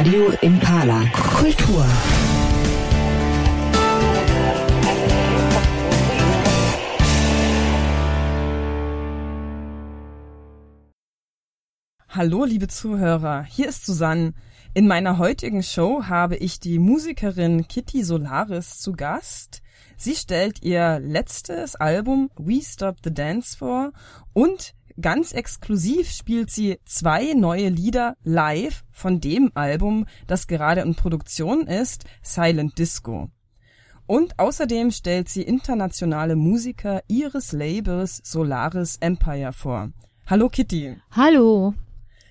Radio Impala. Kultur. Hallo, liebe Zuhörer, hier ist Susanne. In meiner heutigen Show habe ich die Musikerin Kitty Solaris zu Gast. Sie stellt ihr letztes Album We Stop the Dance vor und ganz exklusiv spielt sie zwei neue Lieder live von dem Album, das gerade in Produktion ist, Silent Disco. Und außerdem stellt sie internationale Musiker ihres Labels Solaris Empire vor. Hallo Kitty. Hallo.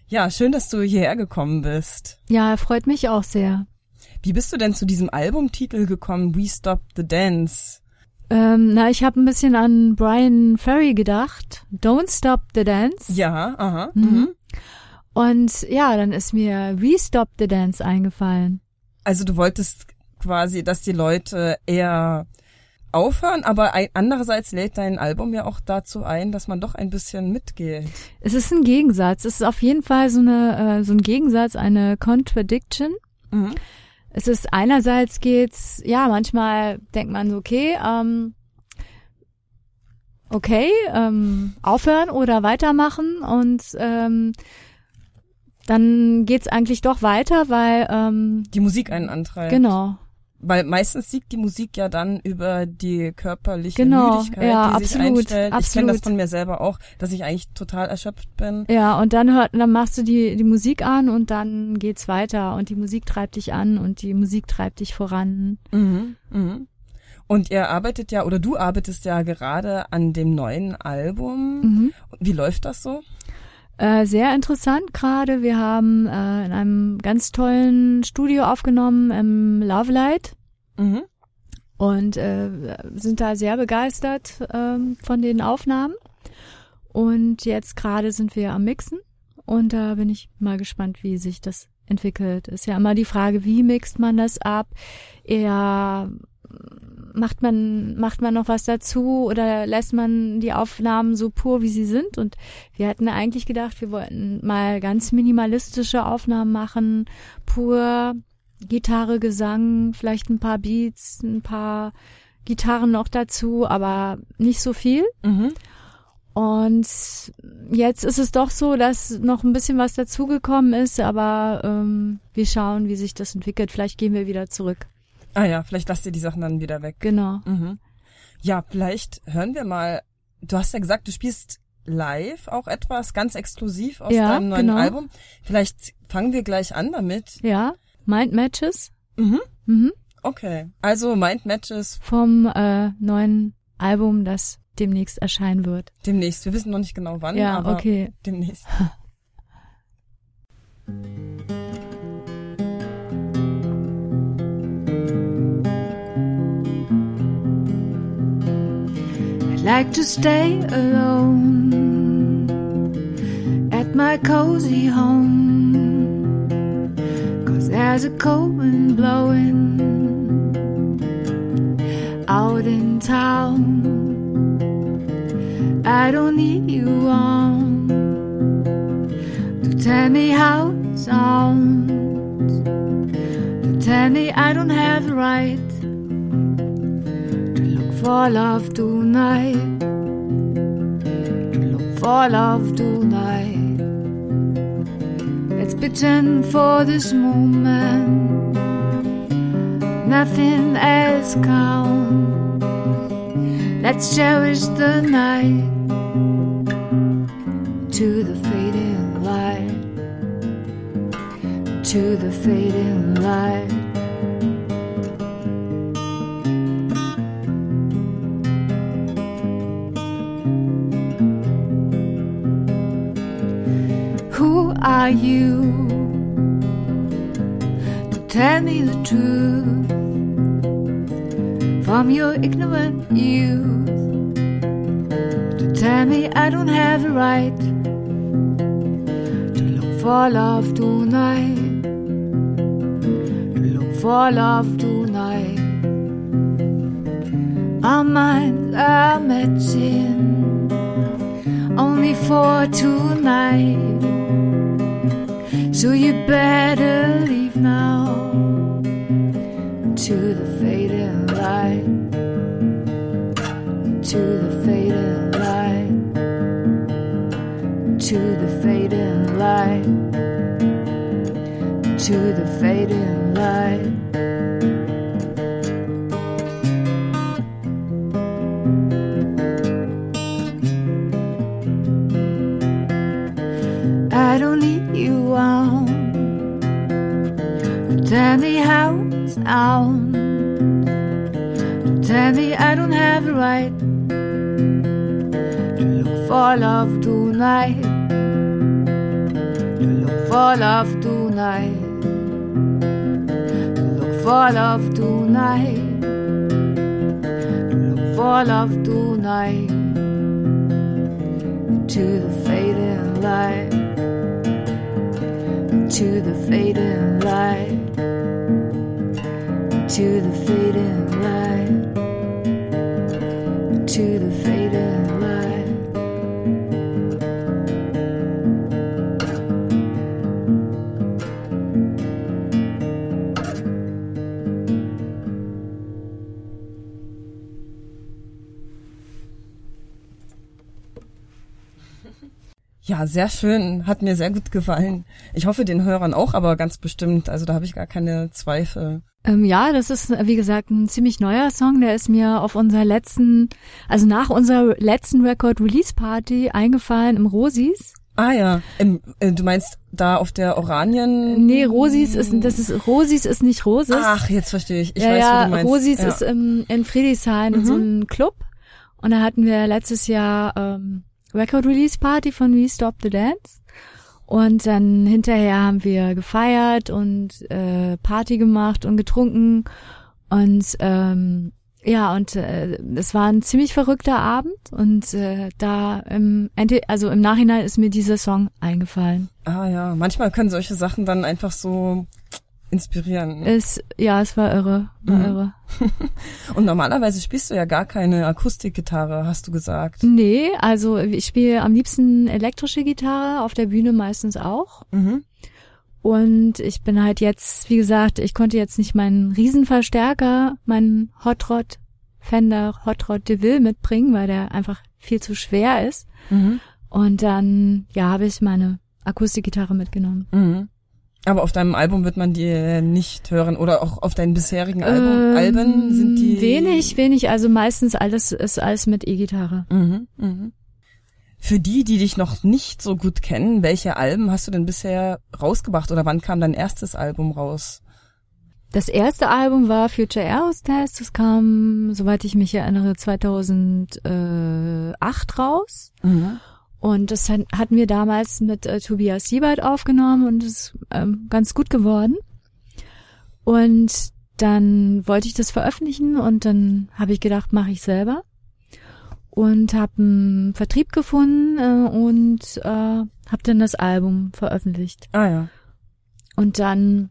Ja, schön, dass du hierher gekommen bist. Ja, freut mich auch sehr. Wie bist du denn zu diesem Albumtitel gekommen, We Stop the Dance? Ähm, na, ich habe ein bisschen an Brian Ferry gedacht. Don't Stop the Dance. Ja, aha. Mhm. mhm. Und ja, dann ist mir We Stop the Dance eingefallen. Also du wolltest quasi, dass die Leute eher aufhören, aber andererseits lädt dein Album ja auch dazu ein, dass man doch ein bisschen mitgeht. Es ist ein Gegensatz. Es ist auf jeden Fall so eine äh, so ein Gegensatz, eine Contradiction. Mhm. Es ist einerseits geht's, ja, manchmal denkt man so, okay, ähm, okay, ähm, aufhören oder weitermachen und ähm, dann geht's eigentlich doch weiter, weil ähm, die Musik einen antreibt. Genau. Weil meistens siegt die Musik ja dann über die körperliche genau, Müdigkeit, ja, die absolut, sich einstellt. Absolut. Ich kenne das von mir selber auch, dass ich eigentlich total erschöpft bin. Ja, und dann hört, dann machst du die, die Musik an und dann geht's weiter und die Musik treibt dich an und die Musik treibt dich voran. Mhm, mhm. Und ihr arbeitet ja, oder du arbeitest ja gerade an dem neuen Album. Mhm. Wie läuft das so? Äh, sehr interessant gerade. Wir haben äh, in einem ganz tollen Studio aufgenommen im Love Light. Mhm. Und äh, sind da sehr begeistert ähm, von den Aufnahmen. Und jetzt gerade sind wir am Mixen. Und da bin ich mal gespannt, wie sich das entwickelt. Ist ja immer die Frage, wie mixt man das ab? Eher macht man, macht man noch was dazu oder lässt man die Aufnahmen so pur, wie sie sind? Und wir hatten eigentlich gedacht, wir wollten mal ganz minimalistische Aufnahmen machen, pur Gitarre, Gesang, vielleicht ein paar Beats, ein paar Gitarren noch dazu, aber nicht so viel. Mhm. Und jetzt ist es doch so, dass noch ein bisschen was dazugekommen ist, aber ähm, wir schauen, wie sich das entwickelt. Vielleicht gehen wir wieder zurück. Ah ja, vielleicht lasst ihr die Sachen dann wieder weg. Genau. Mhm. Ja, vielleicht hören wir mal. Du hast ja gesagt, du spielst live auch etwas ganz exklusiv aus ja, deinem neuen genau. Album. Vielleicht fangen wir gleich an damit. Ja, Mind Matches. Mhm. Mhm. Okay, also Mind Matches vom äh, neuen Album, das demnächst erscheinen wird. Demnächst. Wir wissen noch nicht genau wann, ja, aber okay. demnächst. like to stay alone at my cozy home. Cause there's a cold wind blowing out in town. I don't need you on to tell me how it sounds, to tell me I don't have the right for love tonight. Look for love tonight. Let's pretend for this moment nothing else counts. Let's cherish the night to the fading light. To the fading light. You to tell me the truth from your ignorant youth? To tell me I don't have the right to look for love tonight, to look for love tonight. Our minds are matching only for tonight. So you better leave now to the fading light, to the fading light, to the fading light, to the sounds. Tell me I don't have the right to look for love tonight. To look for love tonight. To look for love tonight. To look for love tonight. To the fading light. To the fading light. To the fading light. To the fading. Ja, sehr schön. Hat mir sehr gut gefallen. Ich hoffe den Hörern auch, aber ganz bestimmt. Also da habe ich gar keine Zweifel. Ähm, ja, das ist, wie gesagt, ein ziemlich neuer Song. Der ist mir auf unserer letzten, also nach unserer letzten Record-Release-Party eingefallen im Rosis. Ah ja, Im, äh, du meinst da auf der Oranien? Nee, Rosis ist, das ist, Rosis ist nicht Roses. Ach, jetzt verstehe ich. Ich ja, weiß, ja, wo du meinst. Rosis ja. ist im, in Friedrichshain in so einem Club. Und da hatten wir letztes Jahr ähm, Record Release Party von We Stop the Dance. Und dann hinterher haben wir gefeiert und äh, Party gemacht und getrunken. Und ähm, ja, und äh, es war ein ziemlich verrückter Abend. Und äh, da im Ende, also im Nachhinein ist mir dieser Song eingefallen. Ah ja, manchmal können solche Sachen dann einfach so inspirieren. Es, ja, es war irre, war Mhm. irre. Und normalerweise spielst du ja gar keine Akustikgitarre, hast du gesagt. Nee, also ich spiele am liebsten elektrische Gitarre, auf der Bühne meistens auch. Mhm. Und ich bin halt jetzt, wie gesagt, ich konnte jetzt nicht meinen Riesenverstärker, meinen Hot Rod Fender Hot Rod DeVille mitbringen, weil der einfach viel zu schwer ist. Mhm. Und dann, ja, habe ich meine Akustikgitarre mitgenommen. Mhm. Aber auf deinem Album wird man die äh, nicht hören oder auch auf deinen bisherigen Album, Ähm, Alben sind die Wenig, wenig, also meistens alles ist alles mit E-Gitarre. Mhm, mhm. Für die, die dich noch nicht so gut kennen, welche Alben hast du denn bisher rausgebracht oder wann kam dein erstes Album raus? Das erste Album war Future Aerostest. Das kam, soweit ich mich erinnere, 2008 raus. Mhm. Und das hat- hatten wir damals mit äh, Tobias Siebert aufgenommen und es ist ähm, ganz gut geworden. Und dann wollte ich das veröffentlichen und dann habe ich gedacht, mache ich selber. Und habe einen Vertrieb gefunden äh, und äh, habe dann das Album veröffentlicht. Ah ja. Und dann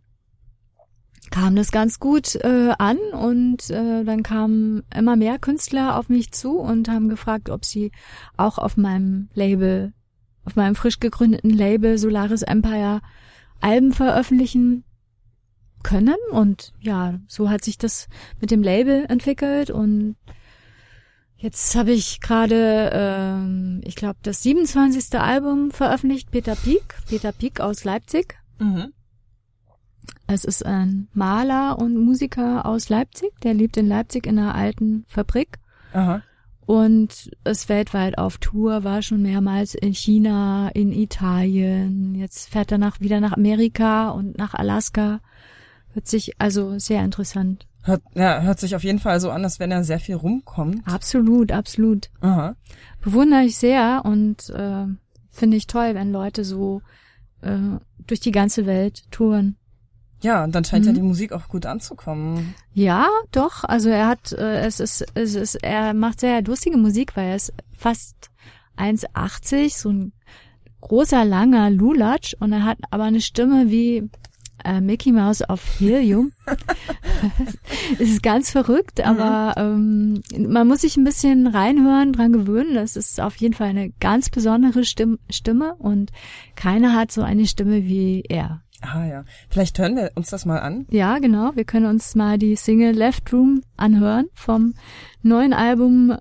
kam das ganz gut äh, an und äh, dann kamen immer mehr Künstler auf mich zu und haben gefragt, ob sie auch auf meinem Label, auf meinem frisch gegründeten Label Solaris Empire Alben veröffentlichen können. Und ja, so hat sich das mit dem Label entwickelt und Jetzt habe ich gerade, ähm, ich glaube, das 27. Album veröffentlicht, Peter Pieck, Peter Pieck aus Leipzig. Mhm. Es ist ein Maler und Musiker aus Leipzig, der lebt in Leipzig in einer alten Fabrik Aha. und ist weltweit auf Tour, war schon mehrmals in China, in Italien, jetzt fährt er nach, wieder nach Amerika und nach Alaska. Hört sich also sehr interessant. Hört, ja, hört sich auf jeden Fall so an, als wenn er sehr viel rumkommt. Absolut, absolut. Aha. Bewundere ich sehr und äh, finde ich toll, wenn Leute so äh, durch die ganze Welt touren. Ja, und dann scheint ja Mhm. die Musik auch gut anzukommen. Ja, doch. Also er hat, äh, es ist, es ist, er macht sehr lustige Musik, weil er ist fast 1,80, so ein großer, langer Lulatsch und er hat aber eine Stimme wie äh, Mickey Mouse auf Helium. es ist ganz verrückt, mhm. aber ähm, man muss sich ein bisschen reinhören, dran gewöhnen. Das ist auf jeden Fall eine ganz besondere Stimm Stimme und keiner hat so eine Stimme wie er. Ah ja, vielleicht hören wir uns das mal an. Ja, genau. Wir können uns mal die Single Left Room anhören vom neuen Album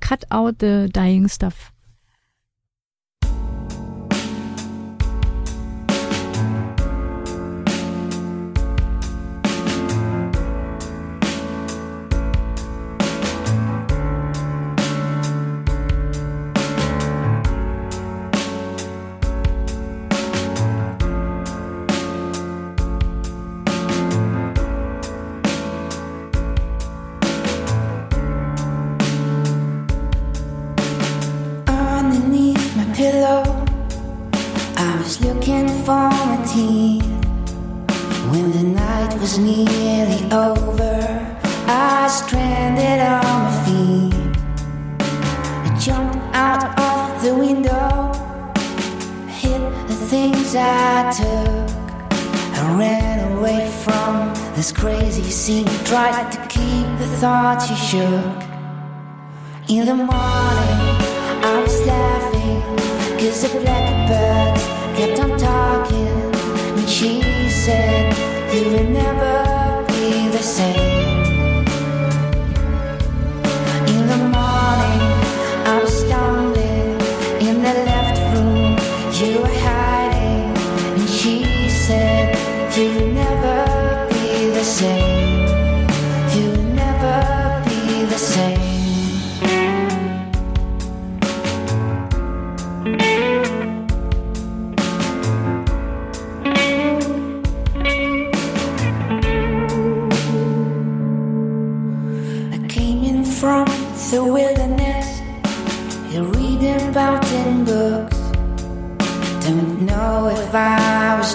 Cut Out the Dying Stuff. took informity. When the night was nearly over, I stranded on my feet. I jumped out of the window, hid the things I took. I ran away from this crazy scene, tried to keep the thoughts you shook. In the morning, I was laughing, cause the blackbird kept on talking, and she said, You will never be the same.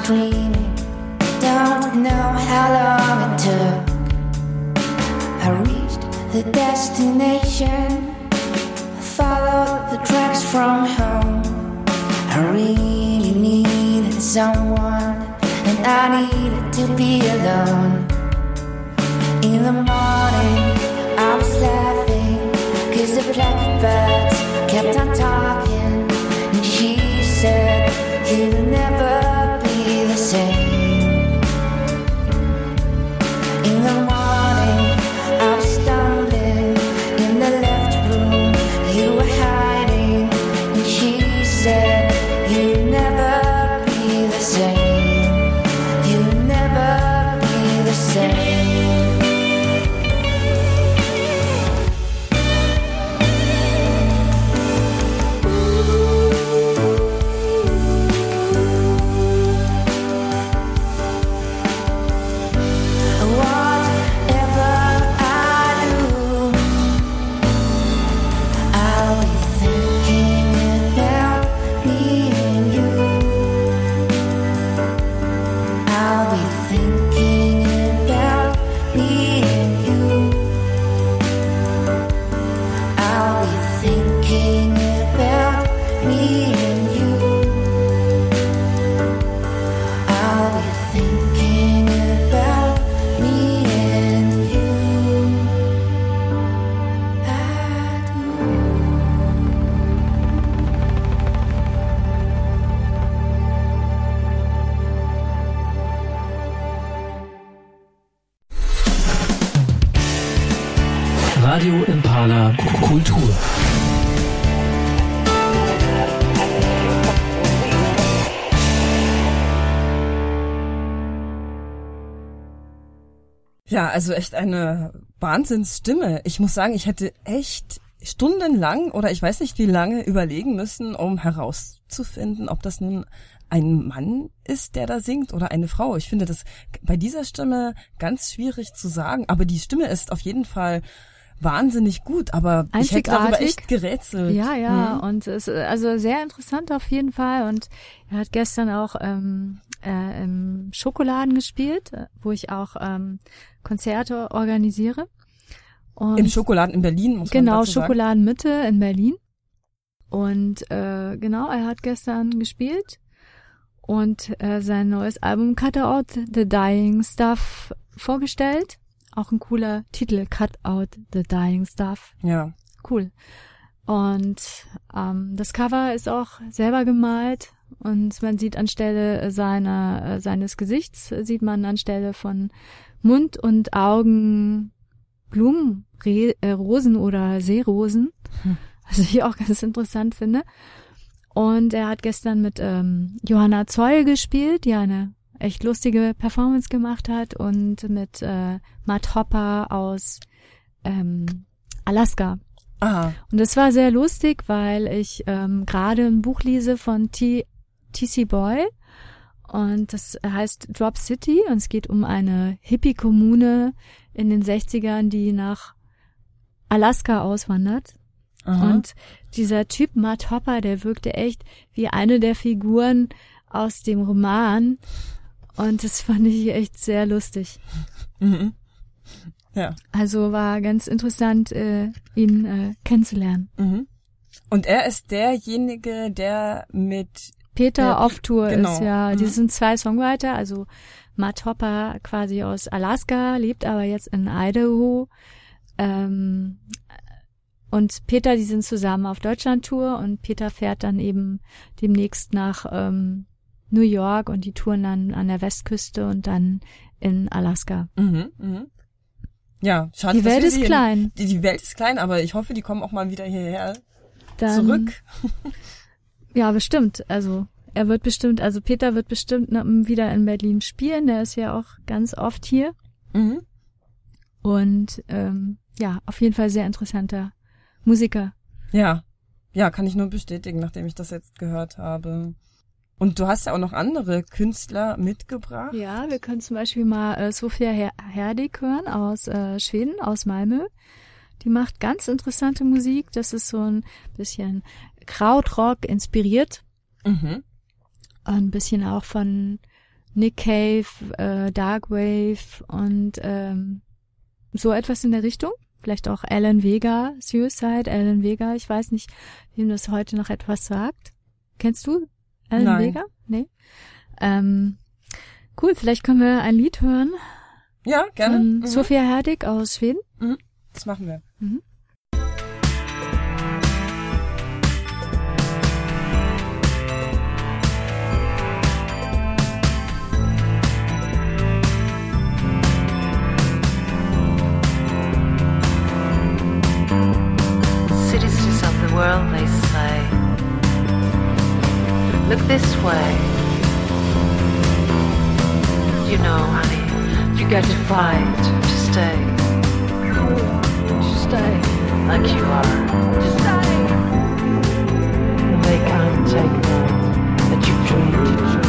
dreaming. Don't know how long it took. I reached the destination. I followed the tracks from home. I really needed someone, and I needed to be alone. In the morning, I was laughing, cause the blackbirds kept on talking, and she said, You'll never. same. You'll never be the same. Ja, also echt eine Wahnsinnsstimme. Ich muss sagen, ich hätte echt stundenlang oder ich weiß nicht wie lange überlegen müssen, um herauszufinden, ob das nun ein Mann ist, der da singt oder eine Frau. Ich finde das bei dieser Stimme ganz schwierig zu sagen, aber die Stimme ist auf jeden Fall wahnsinnig gut, aber ich hätte darüber echt gerätselt. Ja, ja, mhm. und es ist also sehr interessant auf jeden Fall und er hat gestern auch ähm, äh, im Schokoladen gespielt, wo ich auch ähm, Konzerte organisiere. Und Im Schokoladen in Berlin, muss genau, man sagen. Schokoladenmitte in Berlin. Und äh, genau, er hat gestern gespielt und äh, sein neues Album Cut Out the Dying Stuff vorgestellt. Auch ein cooler Titel, Cut Out the Dying Stuff. Ja. Cool. Und ähm, das Cover ist auch selber gemalt und man sieht anstelle seiner äh, seines Gesichts sieht man anstelle von Mund und Augen Blumen, Re äh, Rosen oder Seerosen, hm. was ich auch ganz interessant finde. Und er hat gestern mit ähm, Johanna Zoll gespielt, die eine echt lustige Performance gemacht hat und mit äh, Matt Hopper aus ähm, Alaska. Aha. Und es war sehr lustig, weil ich ähm, gerade ein Buch lese von T. T.C. Boyle und das heißt Drop City und es geht um eine Hippie-Kommune in den 60ern, die nach Alaska auswandert. Aha. Und dieser Typ Matt Hopper, der wirkte echt wie eine der Figuren aus dem Roman. Und das fand ich echt sehr lustig. Mhm. Ja. Also war ganz interessant, äh, ihn äh, kennenzulernen. Mhm. Und er ist derjenige, der mit Peter ja, auf Tour genau. ist, ja. Mhm. Die sind zwei Songwriter, also Matt Hopper quasi aus Alaska, lebt aber jetzt in Idaho. Ähm, und Peter, die sind zusammen auf Deutschland-Tour und Peter fährt dann eben demnächst nach ähm, New York und die touren dann an der Westküste und dann in Alaska. Mhm, mhm. Ja, schade. Die Welt ist klein. Die, die Welt ist klein, aber ich hoffe, die kommen auch mal wieder hierher dann, zurück. Ja, bestimmt. Also er wird bestimmt, also Peter wird bestimmt wieder in Berlin spielen. Der ist ja auch ganz oft hier. Mhm. Und ähm, ja, auf jeden Fall sehr interessanter Musiker. Ja, ja, kann ich nur bestätigen, nachdem ich das jetzt gehört habe. Und du hast ja auch noch andere Künstler mitgebracht. Ja, wir können zum Beispiel mal äh, Sophia Her Herdig hören aus äh, Schweden, aus Malmö. Die macht ganz interessante Musik. Das ist so ein bisschen Krautrock inspiriert. Mhm. Ein bisschen auch von Nick Cave, äh, Darkwave und ähm, so etwas in der Richtung. Vielleicht auch Alan Vega, Suicide, Alan Vega. Ich weiß nicht, wem das heute noch etwas sagt. Kennst du Alan Nein. Vega? Nee. Ähm, cool, vielleicht können wir ein Lied hören. Ja, gerne. Von Mhm. Sophia Herdig aus Schweden. Das machen wir. Mhm. Look this way. You know, honey, you got to fight to stay. To stay like you are. To stay. They can't take that that you dreamed.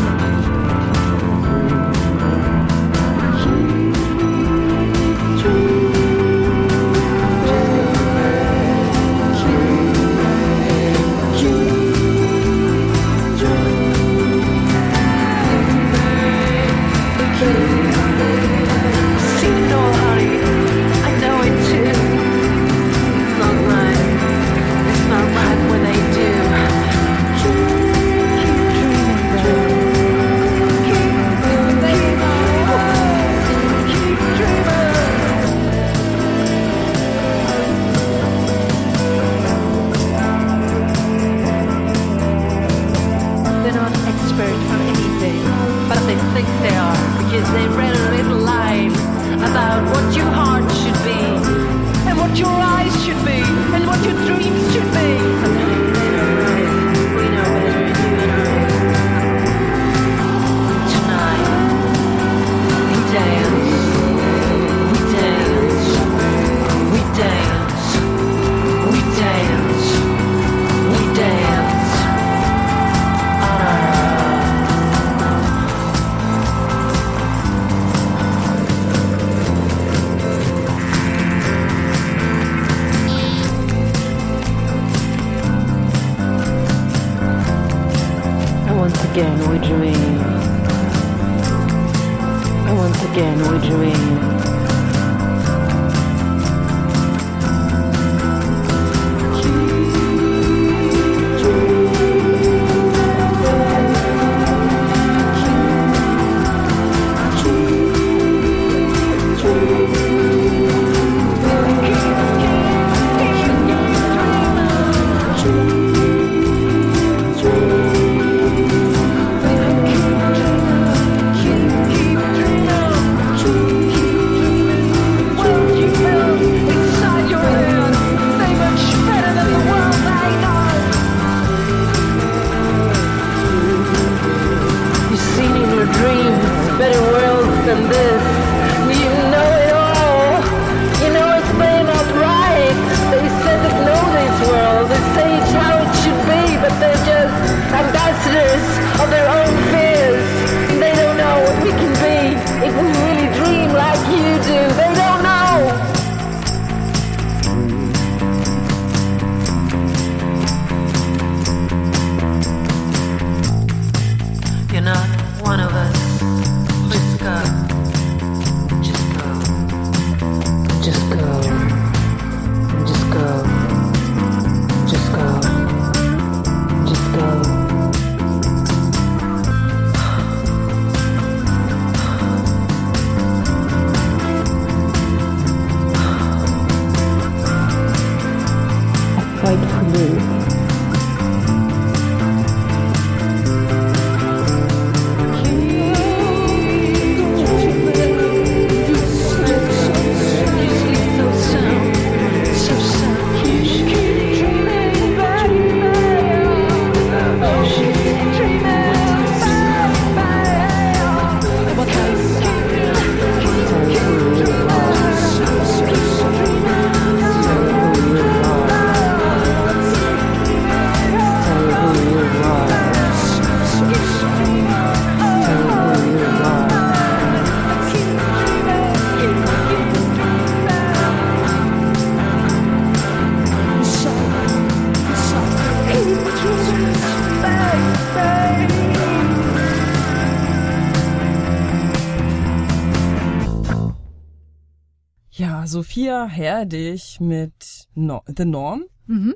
Herdig mit no The Norm. Mhm.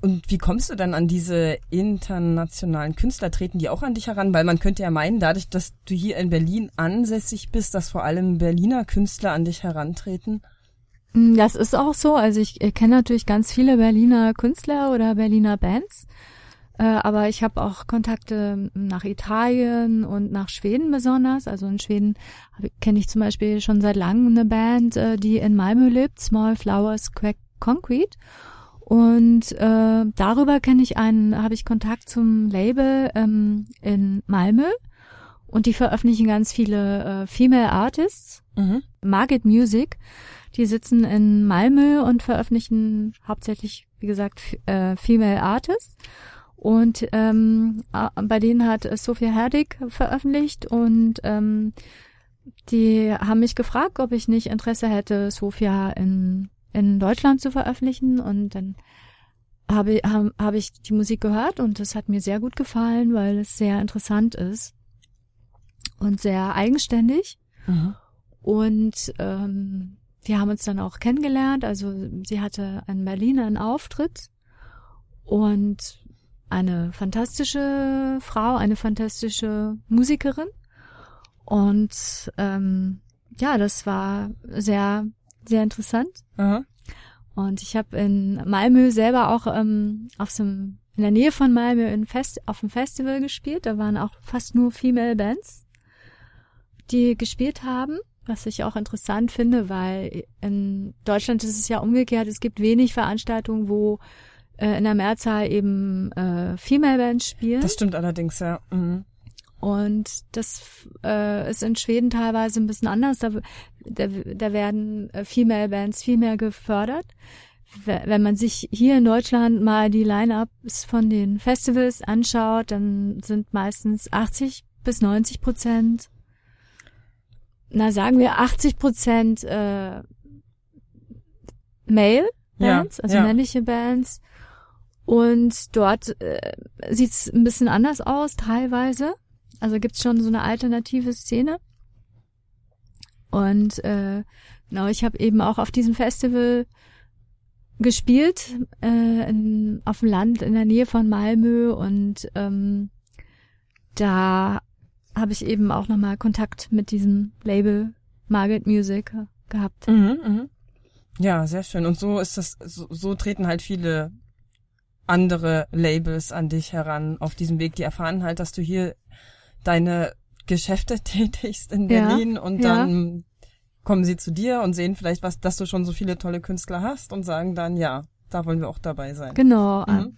Und wie kommst du dann an diese internationalen Künstler? Treten die auch an dich heran? Weil man könnte ja meinen, dadurch, dass du hier in Berlin ansässig bist, dass vor allem Berliner Künstler an dich herantreten. Mm, Das ist auch so. Also ich kenne natürlich ganz viele Berliner Künstler oder Berliner Bands. Äh, aber ich habe auch Kontakte nach Italien und nach Schweden besonders. Also in Schweden kenne ich zum Beispiel schon seit langem eine Band, äh, die in Malmö lebt, Small Flowers Crack Concrete. Und äh, darüber kenne ich einen, habe ich Kontakt zum Label ähm, in Malmö. Und die veröffentlichen ganz viele äh, Female Artists. Mhm. Market Music. Die sitzen in Malmö und veröffentlichen hauptsächlich, wie gesagt, äh, Female Artists. Und ähm, äh, bei denen hat Sophia Herdig veröffentlicht und ähm, die haben mich gefragt, ob ich nicht Interesse hätte, Sophia in, in Deutschland zu veröffentlichen. Und dann habe, habe, habe ich die Musik gehört und es hat mir sehr gut gefallen, weil es sehr interessant ist und sehr eigenständig. Mhm. Und ähm, wir haben uns dann auch kennengelernt. Also sie hatte in Berlin einen Auftritt und eine fantastische Frau, eine fantastische Musikerin. Und ähm, ja, das war sehr, sehr interessant. Aha. Und ich habe in Malmö selber auch ähm, auf so einem, in der Nähe von Malmö in Fest, auf dem Festival gespielt. Da waren auch fast nur Female Bands, die gespielt haben, was ich auch interessant finde, weil in Deutschland ist es ja umgekehrt. Es gibt wenig Veranstaltungen, wo äh, in der Mehrzahl eben äh, Female Bands spielen. Das stimmt allerdings, ja. Mhm. Und das äh, ist in Schweden teilweise ein bisschen anders. Da, da, da werden äh, Female Bands viel mehr gefördert. Wenn man sich hier in Deutschland mal die Line-Ups von den Festivals anschaut, dann sind meistens 80 bis 90 Prozent, na sagen wir 80 Prozent äh, Male Bands, Ja, also ja. männliche Bands. Und dort äh, sieht's ein bisschen anders aus, teilweise. Also gibt's schon so eine alternative Szene. Und äh, genau, ich habe eben auch auf diesem Festival gespielt, äh, in, auf dem Land in der Nähe von Malmö und ähm, da habe ich eben auch nochmal Kontakt mit diesem Label Margaret Music gehabt. Mhm, mhm. Ja, sehr schön. Und so ist das, so, so treten halt viele andere Labels an dich heran auf diesem Weg. Die erfahren halt, dass du hier deine Geschäfte tätigst in Ja, Berlin und ja. dann kommen sie zu dir und sehen vielleicht was, dass du schon so viele tolle Künstler hast und sagen dann, ja, da wollen wir auch dabei sein. Genau. Mhm.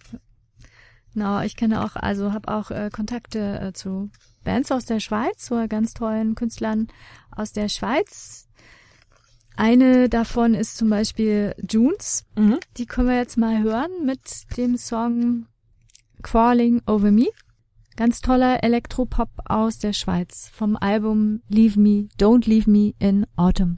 Genau, ich kenne auch, also habe auch äh, Kontakte äh, zu Bands aus der Schweiz, so ganz tollen Künstlern aus der Schweiz. Eine davon ist zum Beispiel Junes. Mhm. Die können wir jetzt mal hören mit dem Song Crawling Over Me. Ganz toller Elektropop aus der Schweiz vom Album Leave Me, Don't Leave Me in Autumn.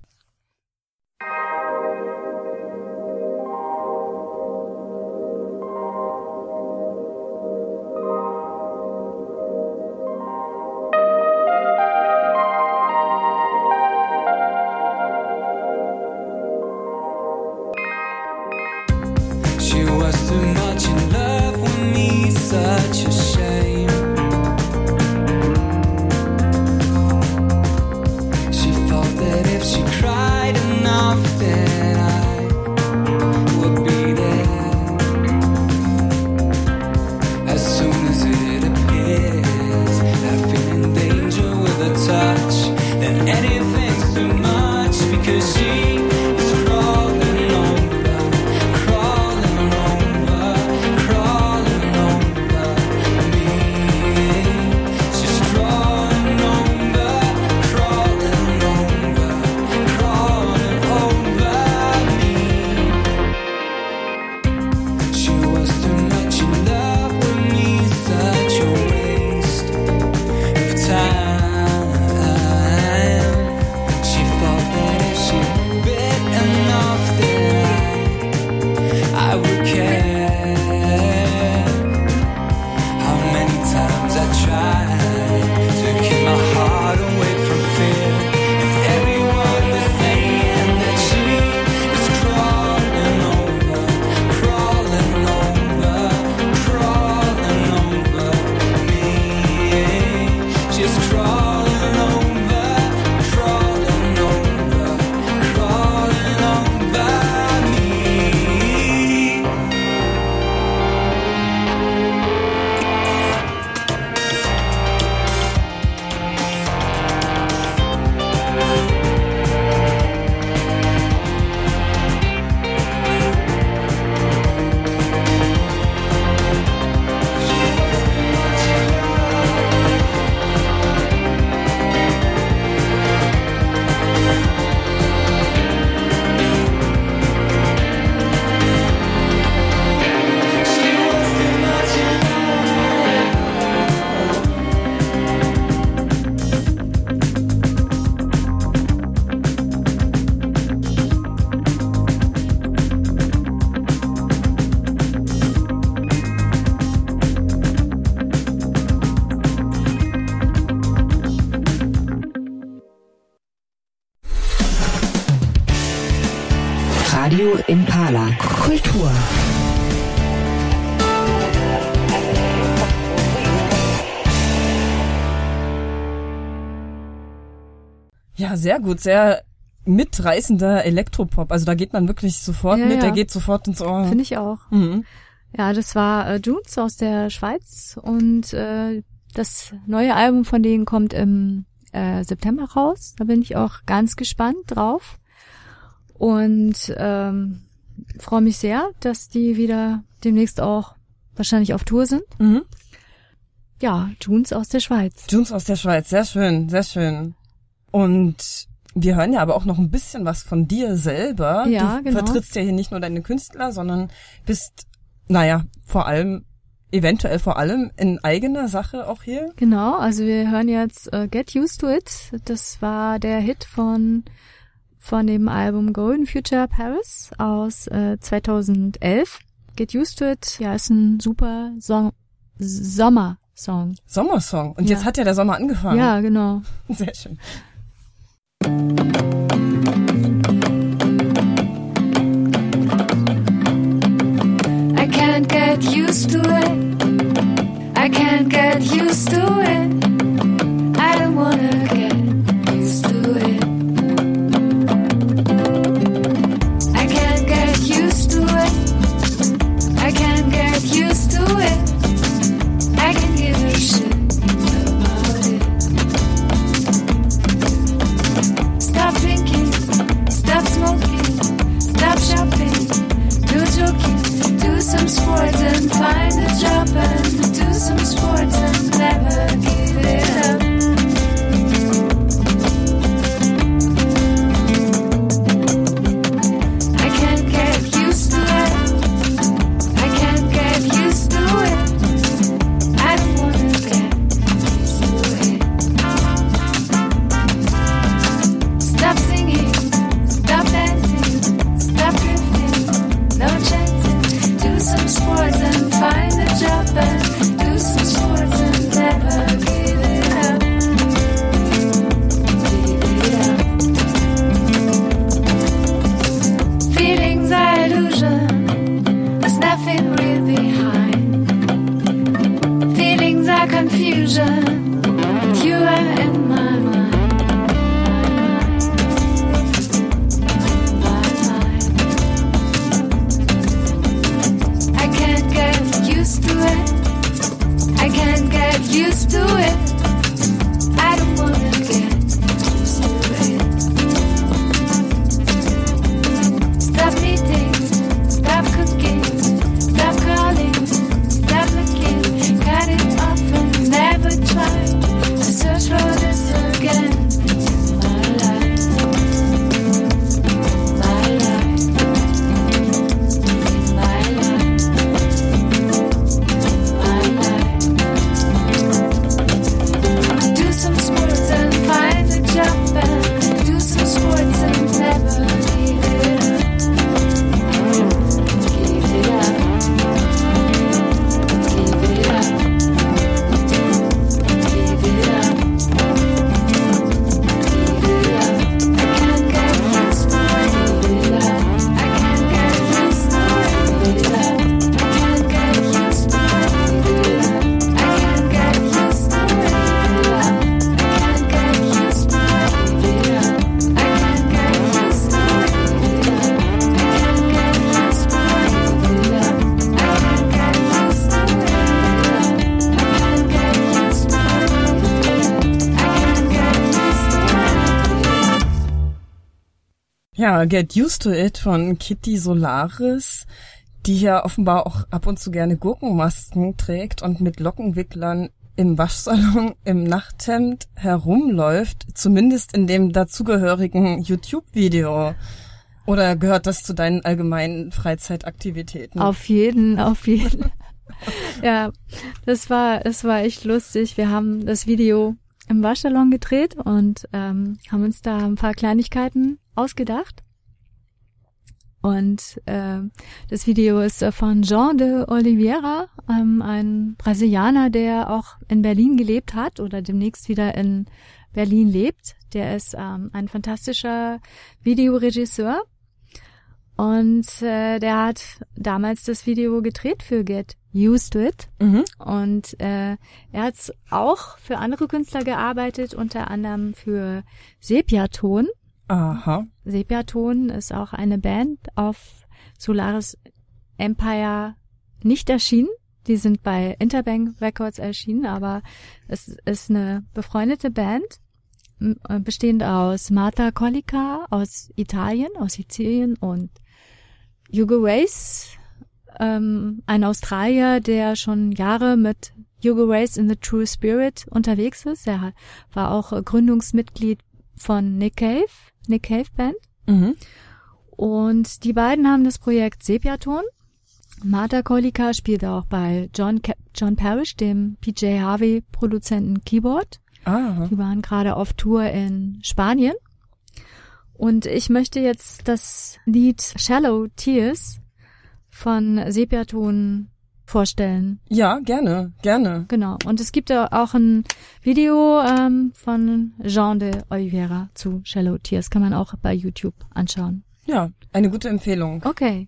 Ja, sehr gut, sehr mitreißender Elektropop. Also da geht man wirklich sofort ja, mit, ja. der geht sofort ins Ohr. Finde ich auch. Mhm. Ja, das war äh, Junes aus der Schweiz und äh, das neue Album von denen kommt im äh, September raus. Da bin ich auch ganz gespannt drauf. Und ähm, freue mich sehr, dass die wieder demnächst auch wahrscheinlich auf Tour sind. Mhm. Ja, Junes aus der Schweiz. Junes aus der Schweiz, sehr schön, sehr schön. Und wir hören ja aber auch noch ein bisschen was von dir selber. Ja, du genau. vertrittst ja hier nicht nur deine Künstler, sondern bist, naja, vor allem, eventuell vor allem in eigener Sache auch hier. Genau, also wir hören jetzt uh, Get Used to It. Das war der Hit von von dem Album Golden Future Paris aus äh, 2011. Get Used to It, ja, ist ein super Song, Sommersong. Sommersong. Und ja. jetzt hat ja der Sommer angefangen. Ja, genau. Sehr schön. I can't get used to it. I can't get used to it. Get Used to It von Kitty Solaris, die ja offenbar auch ab und zu gerne Gurkenmasken trägt und mit Lockenwicklern im Waschsalon im Nachthemd herumläuft, zumindest in dem dazugehörigen YouTube-Video. Oder gehört das zu deinen allgemeinen Freizeitaktivitäten? Auf jeden, auf jeden. ja, das war, das war echt lustig. Wir haben das Video im Waschsalon gedreht und ähm, haben uns da ein paar Kleinigkeiten ausgedacht. Und äh, das Video ist äh, von Jean de Oliveira, ähm, ein Brasilianer, der auch in Berlin gelebt hat oder demnächst wieder in Berlin lebt. Der ist ähm, ein fantastischer Videoregisseur und äh, der hat damals das Video gedreht für Get Used to It. Mhm. Und äh, er hat auch für andere Künstler gearbeitet, unter anderem für Sepiaton. Aha. Sepiaton ist auch eine Band auf Solaris Empire nicht erschienen. Die sind bei Interbank Records erschienen, aber es ist eine befreundete Band, äh, bestehend aus Marta Colica aus Italien, aus Sizilien und Hugo Race, ähm, ein Australier, der schon Jahre mit Hugo Race in the True Spirit unterwegs ist. Er war auch Gründungsmitglied von Nick Cave, Nick Cave Band. Mhm. Und die beiden haben das Projekt Sepiaton. Marta Kolika spielt auch bei John, John Parrish, dem PJ Harvey Produzenten Keyboard. Ah. Die waren gerade auf Tour in Spanien. Und ich möchte jetzt das Lied Shallow Tears von Sepiaton vorstellen. Ja, gerne, gerne. Genau. Und es gibt auch ein Video ähm, von Jean de Oliveira zu Shallow Tears. Kann man auch bei YouTube anschauen. Ja, eine gute Empfehlung. Okay.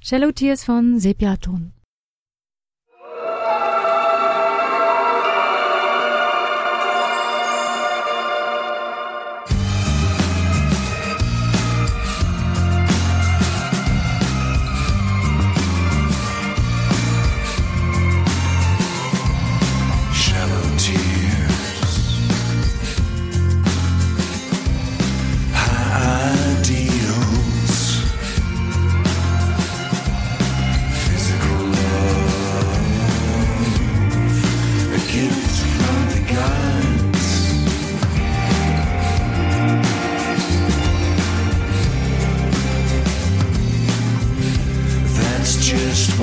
Shallow Tears von Sepiaton.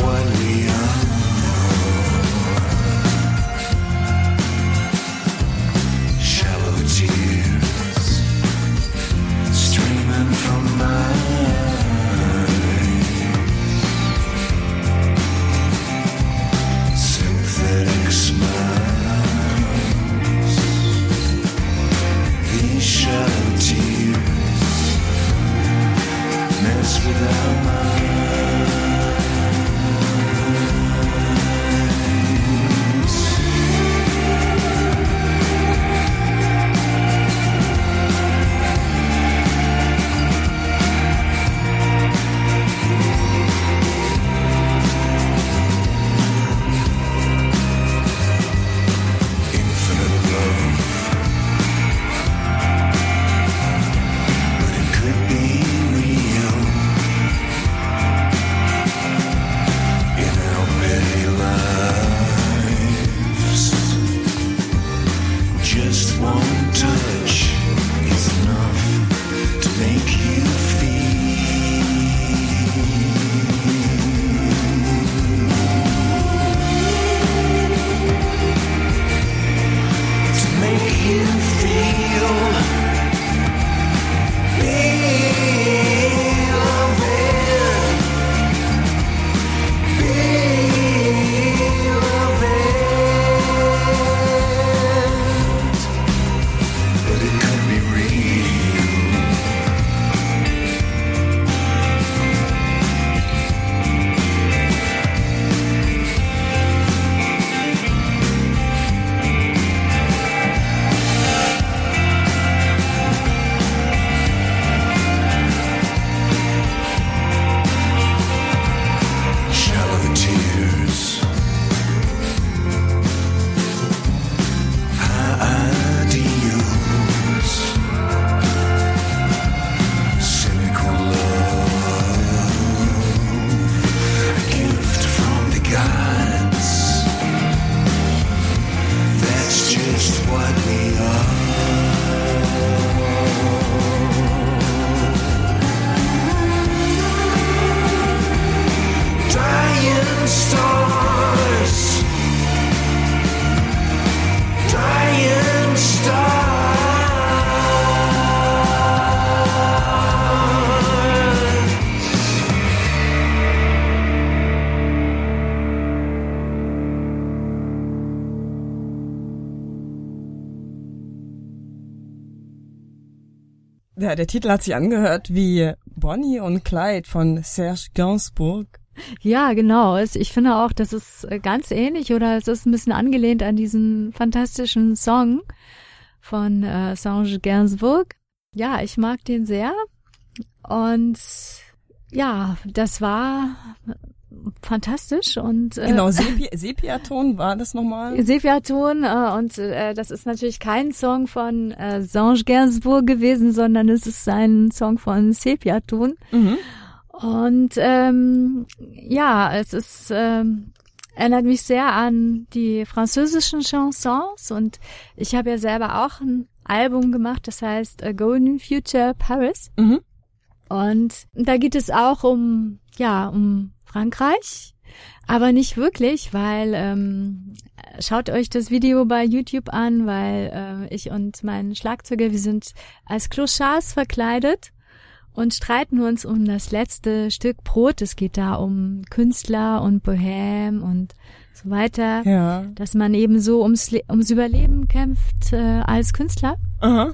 one. Ja, der Titel hat sich angehört wie Bonnie und Clyde von Serge Gainsbourg. Ja, genau. Ich finde auch, das ist ganz ähnlich oder es ist ein bisschen angelehnt an diesen fantastischen Song von äh, Serge Gainsbourg. Ja, ich mag den sehr. Und ja, das war fantastisch und äh, genau Sepi Sepiaton war das nochmal Sepiaton äh, und äh, das ist natürlich kein Song von äh, Sange Gainsbourg gewesen, sondern es ist ein Song von Sepiaton mhm. und ähm, ja es ist ähm, erinnert mich sehr an die französischen Chansons und ich habe ja selber auch ein Album gemacht, das heißt A Golden Future Paris. Mhm. Und da geht es auch um, ja, um Frankreich, aber nicht wirklich, weil ähm, schaut euch das Video bei YouTube an, weil äh, ich und mein Schlagzeuger, wir sind als Clochards verkleidet und streiten uns um das letzte Stück Brot. Es geht da um Künstler und Bohème und so weiter, ja. dass man eben so ums, ums Überleben kämpft äh, als Künstler. Aha.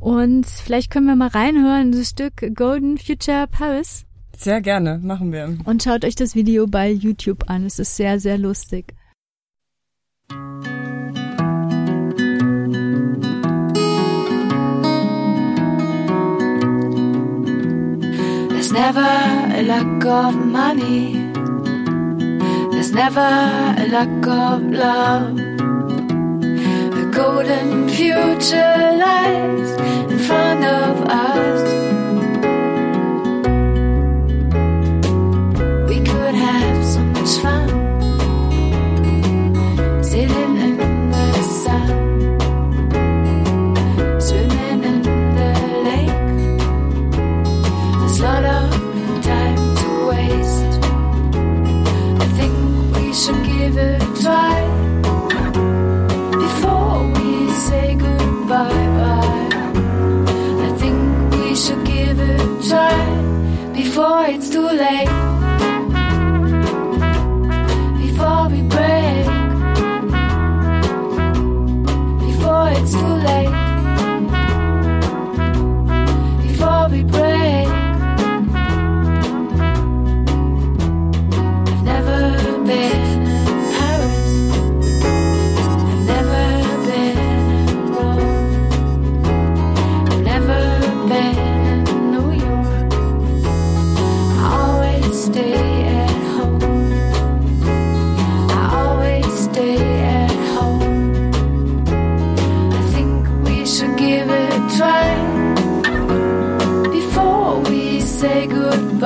Und vielleicht können wir mal reinhören, das Stück Golden Future Paris. Sehr gerne, machen wir. Und schaut euch das Video bei YouTube an. Es ist sehr, sehr lustig. There's never a lack of money. There's never a lack of love. A golden future lies in front of us. it's too late.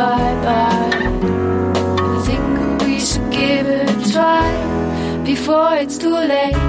bye-bye. I think we should give it a try Before it's too late.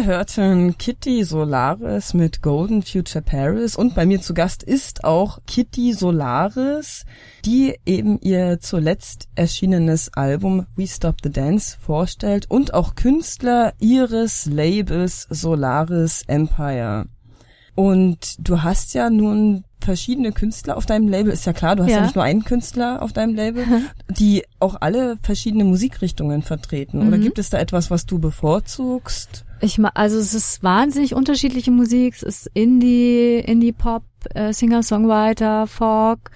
Wir hörten Kitty Solaris mit Golden Future Paris und bei mir zu Gast ist auch Kitty Solaris, die eben ihr zuletzt erschienenes Album We Stop the Dance vorstellt und auch Künstler ihres Labels Solaris Empire. Und du hast ja nun verschiedene Künstler auf deinem Label, ist ja klar, du hast ja, ja nicht nur einen Künstler auf deinem Label, die auch alle verschiedene Musikrichtungen vertreten. Mhm. Oder gibt es da etwas, was du bevorzugst? Ich also es ist wahnsinnig unterschiedliche Musik. Es ist Indie, Indie Pop, äh, Singer Songwriter, Folk.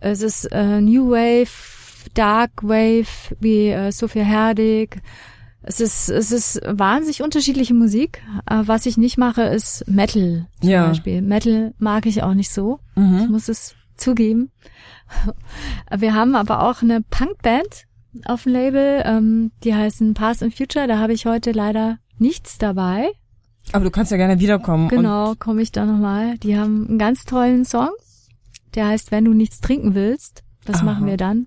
Es ist äh, New Wave, Dark Wave wie äh, Sophia Herdig. Es ist es ist wahnsinnig unterschiedliche Musik. Äh, was ich nicht mache, ist Metal zum ja. Beispiel. Metal mag ich auch nicht so. Mhm. Ich muss es zugeben. Wir haben aber auch eine Punkband auf dem Label, ähm, die heißen Past and Future. Da habe ich heute leider nichts dabei. Aber du kannst ja gerne wiederkommen. Genau, komme ich da nochmal. Die haben einen ganz tollen Song, der heißt, wenn du nichts trinken willst. Was Aha. machen wir dann?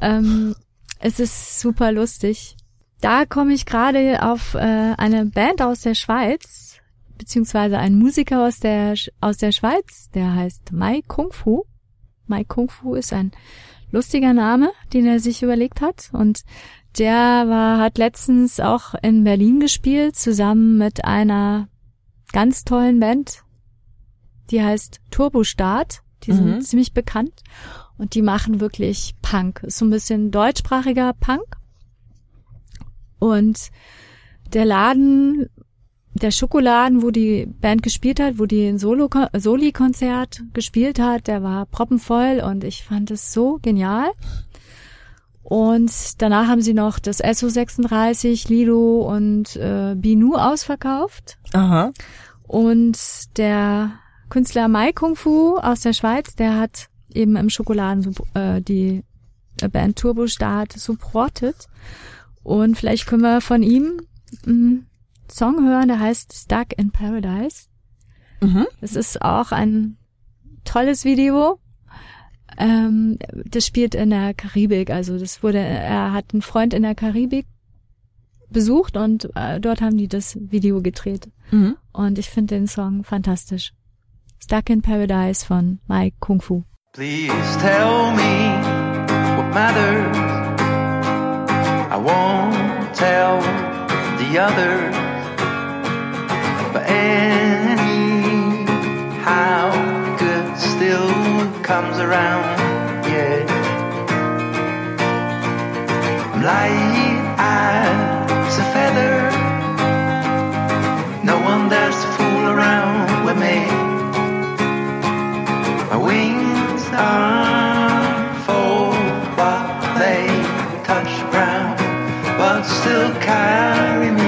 Ähm, es ist super lustig. Da komme ich gerade auf äh, eine Band aus der Schweiz, beziehungsweise einen Musiker aus der aus der Schweiz, der heißt Mai Kung Fu. Mai Kung Fu ist ein lustiger Name, den er sich überlegt hat und der war, hat letztens auch in Berlin gespielt, zusammen mit einer ganz tollen Band. Die heißt Turbo Start. Die sind mhm. ziemlich bekannt. Und die machen wirklich Punk. Ist so ein bisschen deutschsprachiger Punk. Und der Laden, der Schokoladen, wo die Band gespielt hat, wo die ein Soli-Konzert gespielt hat, der war proppenvoll und ich fand es so genial. Und danach haben sie noch das SO36, Lido und äh, Binu ausverkauft. Aha. Und der Künstler Mai Kung Fu aus der Schweiz, der hat eben im Schokoladen äh, die Band Turbo Start supportet. Und vielleicht können wir von ihm einen Song hören, der heißt Stuck in Paradise. Mhm. Es ist auch ein tolles Video ähm, das spielt in der Karibik. Also das wurde, er hat einen Freund in der Karibik besucht und äh, dort haben die das Video gedreht. Mhm. Und ich finde den Song fantastisch. Stuck in Paradise von Mike Kung Fu. Please tell me what matters. I won't tell the others. But anyhow, good still comes around, yeah. I'm light as a feather. No one dares to fool around with me. My wings unfold while they touch ground, but still carry me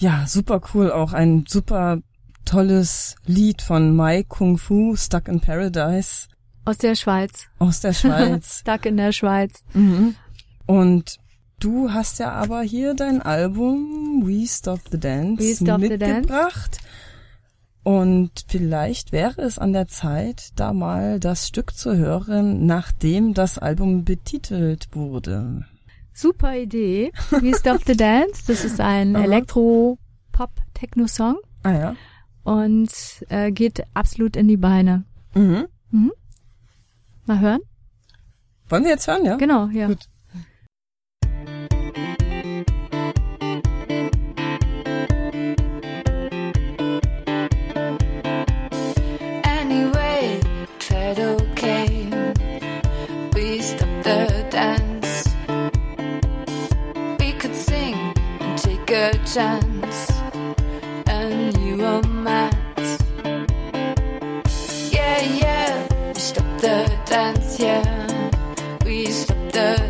Ja, super cool. Auch ein super tolles Lied von Mai Kung Fu, Stuck in Paradise. Aus der Schweiz. Aus der Schweiz. Stuck in der Schweiz. Mhm. Und du hast ja aber hier dein Album We Stop the Dance We Stop the mitgebracht. Und vielleicht wäre es an der Zeit, da mal das Stück zu hören, nachdem das Album betitelt wurde. Super Idee. We Stop the Dance. Das ist ein Elektro-Pop-Techno-Song. Ah ja. Und äh, geht absolut in die Beine. Mhm. Mhm. Mal hören? Wollen wir jetzt hören, ja? Genau, ja. Gut. Chance. And you were mad. Yeah, yeah. We stopped the dance, yeah. We stopped the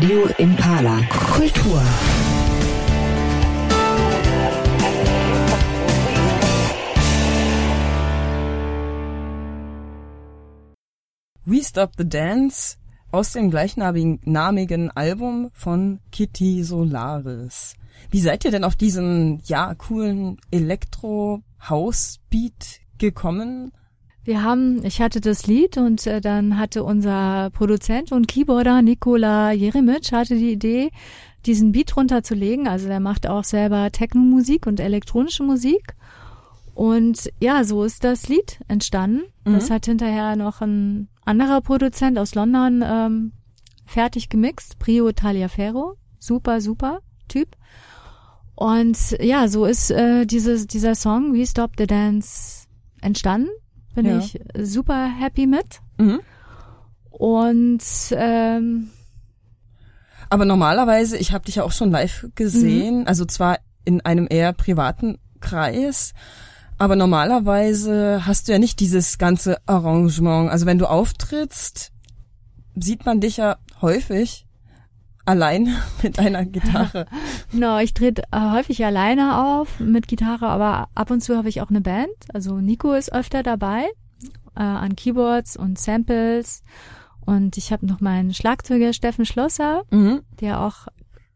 Radio Impala. Kultur. We Stop the Dance aus dem gleichnamigen Album von Kitty Solaris. Wie seid ihr denn auf diesen, ja, coolen Elektro-House-Beat gekommen? Wir haben, ich hatte das Lied und äh, dann hatte unser Produzent und Keyboarder Nikola Jeremic hatte die Idee, diesen Beat runterzulegen. Also der macht auch selber Techno-Musik und elektronische Musik. Und ja, so ist das Lied entstanden. Mhm. Das hat hinterher noch ein anderer Produzent aus London ähm, fertig gemixt. Prio Taliaferro. Super, super Typ. Und ja, so ist äh, dieses, dieser Song We Stop the Dance entstanden. Bin Ja. ich super happy mit. Mhm. Und ähm, Aber normalerweise, ich habe dich ja auch schon live gesehen, also zwar in einem eher privaten Kreis, aber normalerweise hast du ja nicht dieses ganze Arrangement. Also wenn du auftrittst, sieht man dich ja häufig allein mit einer Gitarre. Genau, ich trete äh, häufig alleine auf mit Gitarre, aber ab und zu habe ich auch eine Band. Also Nico ist öfter dabei äh, an Keyboards und Samples. Und ich habe noch meinen Schlagzeuger Steffen Schlosser, Mhm. der auch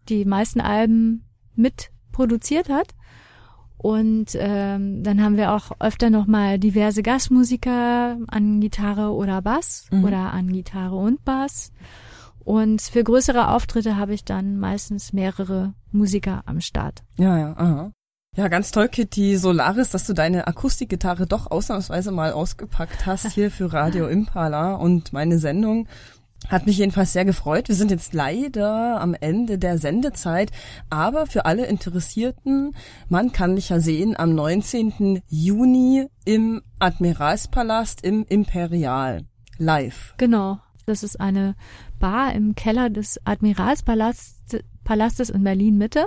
die meisten Alben mit produziert hat. Und ähm, dann haben wir auch öfter noch mal diverse Gastmusiker an Gitarre oder Bass Mhm. oder an Gitarre und Bass. Und für größere Auftritte habe ich dann meistens mehrere Musiker am Start. Ja, ja, aha. Ja, ganz toll, Kitty Solaris, dass du deine Akustikgitarre doch ausnahmsweise mal ausgepackt hast hier für Radio Impala und meine Sendung. Hat mich jedenfalls sehr gefreut. Wir sind jetzt leider am Ende der Sendezeit, aber für alle Interessierten, man kann mich ja sehen am 19. Juni im Admiralspalast im Imperial. Live. Genau. Das ist eine Bar im Keller des Admiralspalastes Palastes in Berlin Mitte.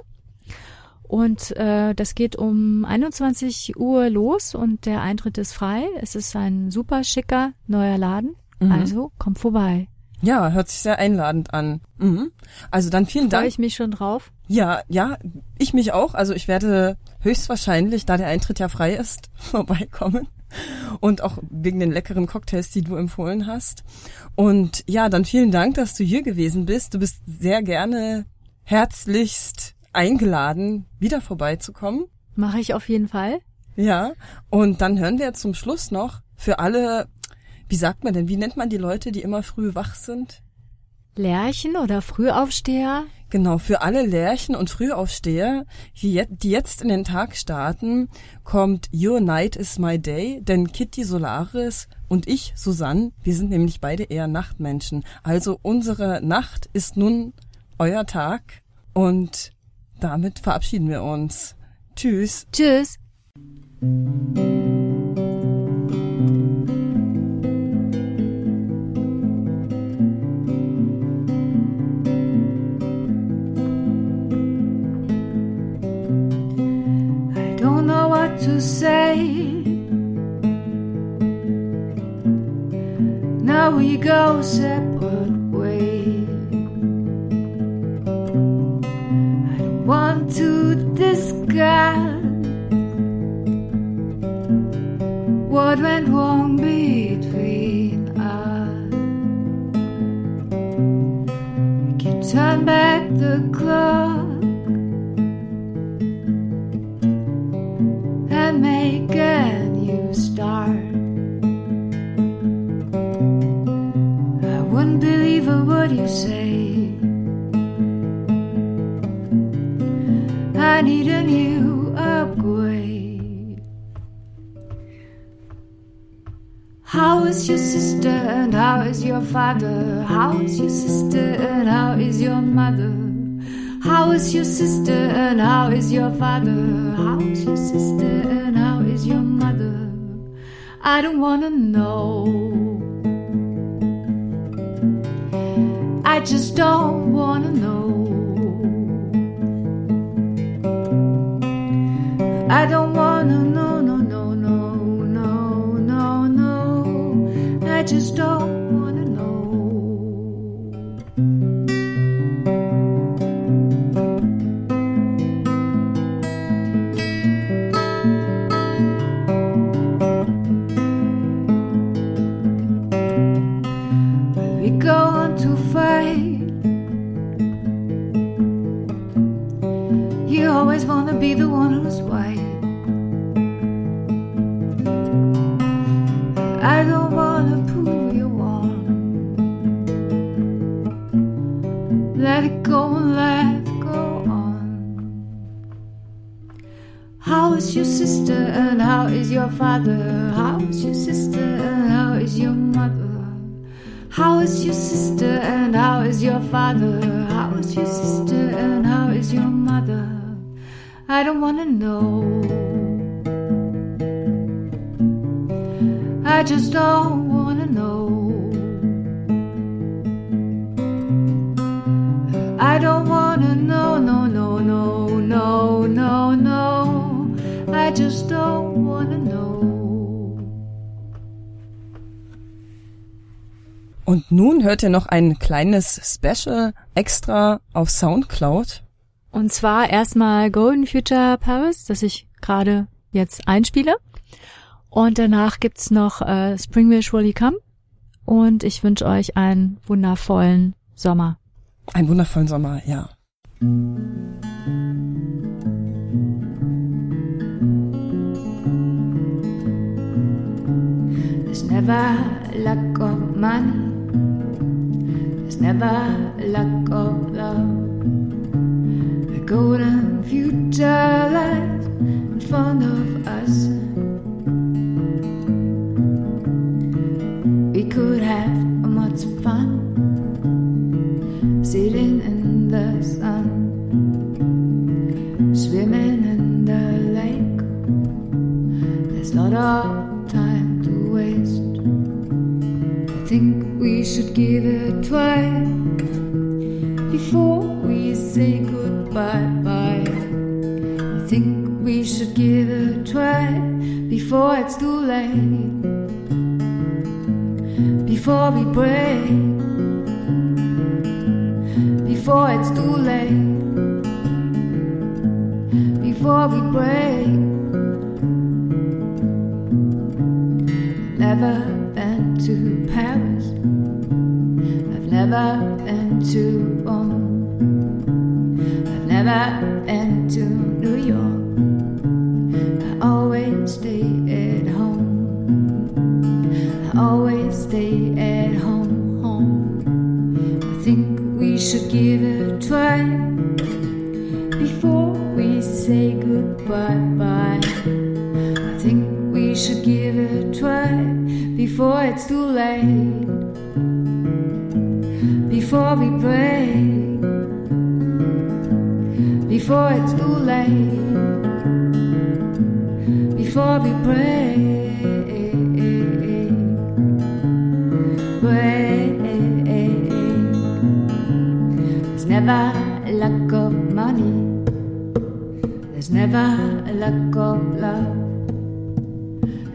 Und äh, das geht um 21 Uhr los und der Eintritt ist frei. Es ist ein super schicker neuer Laden. Mhm. Also kommt vorbei. Ja, hört sich sehr einladend an. Mhm. Also dann vielen Freue Dank. ich mich schon drauf. Ja, ja, ich mich auch. Also ich werde höchstwahrscheinlich, da der Eintritt ja frei ist, vorbeikommen. Und auch wegen den leckeren Cocktails, die du empfohlen hast. Und ja, dann vielen Dank, dass du hier gewesen bist. Du bist sehr gerne herzlichst eingeladen, wieder vorbeizukommen. Mache ich auf jeden Fall. Ja, und dann hören wir zum Schluss noch für alle, wie sagt man denn, wie nennt man die Leute, die immer früh wach sind? Lärchen oder Frühaufsteher. Genau, für alle Lerchen und Frühaufsteher, die jetzt in den Tag starten, kommt Your Night is My Day, denn Kitty Solaris und ich, Susanne, wir sind nämlich beide eher Nachtmenschen. Also unsere Nacht ist nun euer Tag und damit verabschieden wir uns. Tschüss. Tschüss. What to say. Now we go separate ways. I don't want to discuss what went wrong between us. We can turn back the clock. Say. I need a new upgrade. How is your sister and how is your father? How is your sister and how is your mother? How is your sister and how is your father? How is your sister and how is your mother? I don't wanna know. I just don't wanna know. I don't wanna know, no, no, no, no, no, no. I just don't is your father? How is your sister how is your mother? How is your sister and how is your father? How is your sister and how is your mother? I don't wanna know. I just don't wanna know. I don't wanna know, no, no, no, no, no, no. I just don't Und nun hört ihr noch ein kleines Special extra auf Soundcloud. Und zwar erstmal Golden Future Paris, das ich gerade jetzt einspiele. Und danach gibt's noch äh, Spring Will Surely Come. Und ich wünsche euch einen wundervollen Sommer. Einen wundervollen Sommer, ja. There's never lack of money. There's never lack of love. A golden future lies in front of us. We could have much fun sitting in the sun, swimming in the lake. There's not of should give it a try before we say goodbye. Bye. I think we should give it a try before it's too late. Before we break. Before it's too late. Before we break. Never never been to Rome. I've never been to New York. I always stay at home. I always stay at home, home. I think we should give it a try before we say goodbye. Bye. I think we should give it a try before it's too late. Before we break. Before it's too late. Before we break. Break. There's never a lack of money. There's never a lack of love.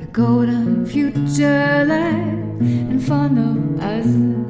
A golden future lies in front of us.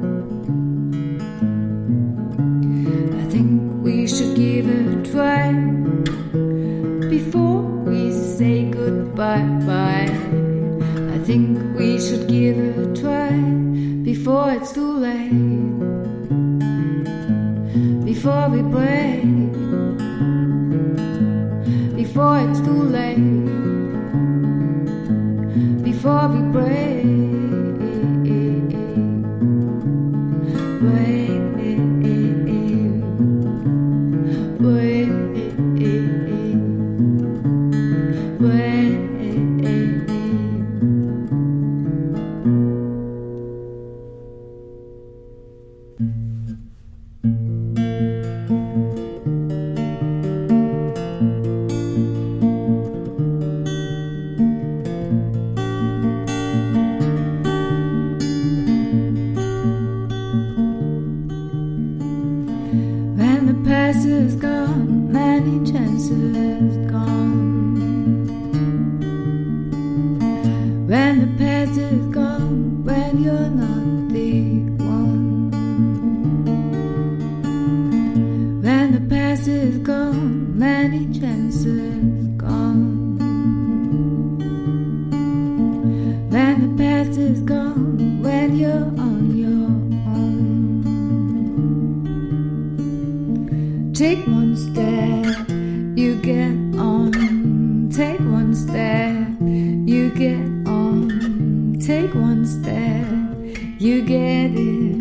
You get in.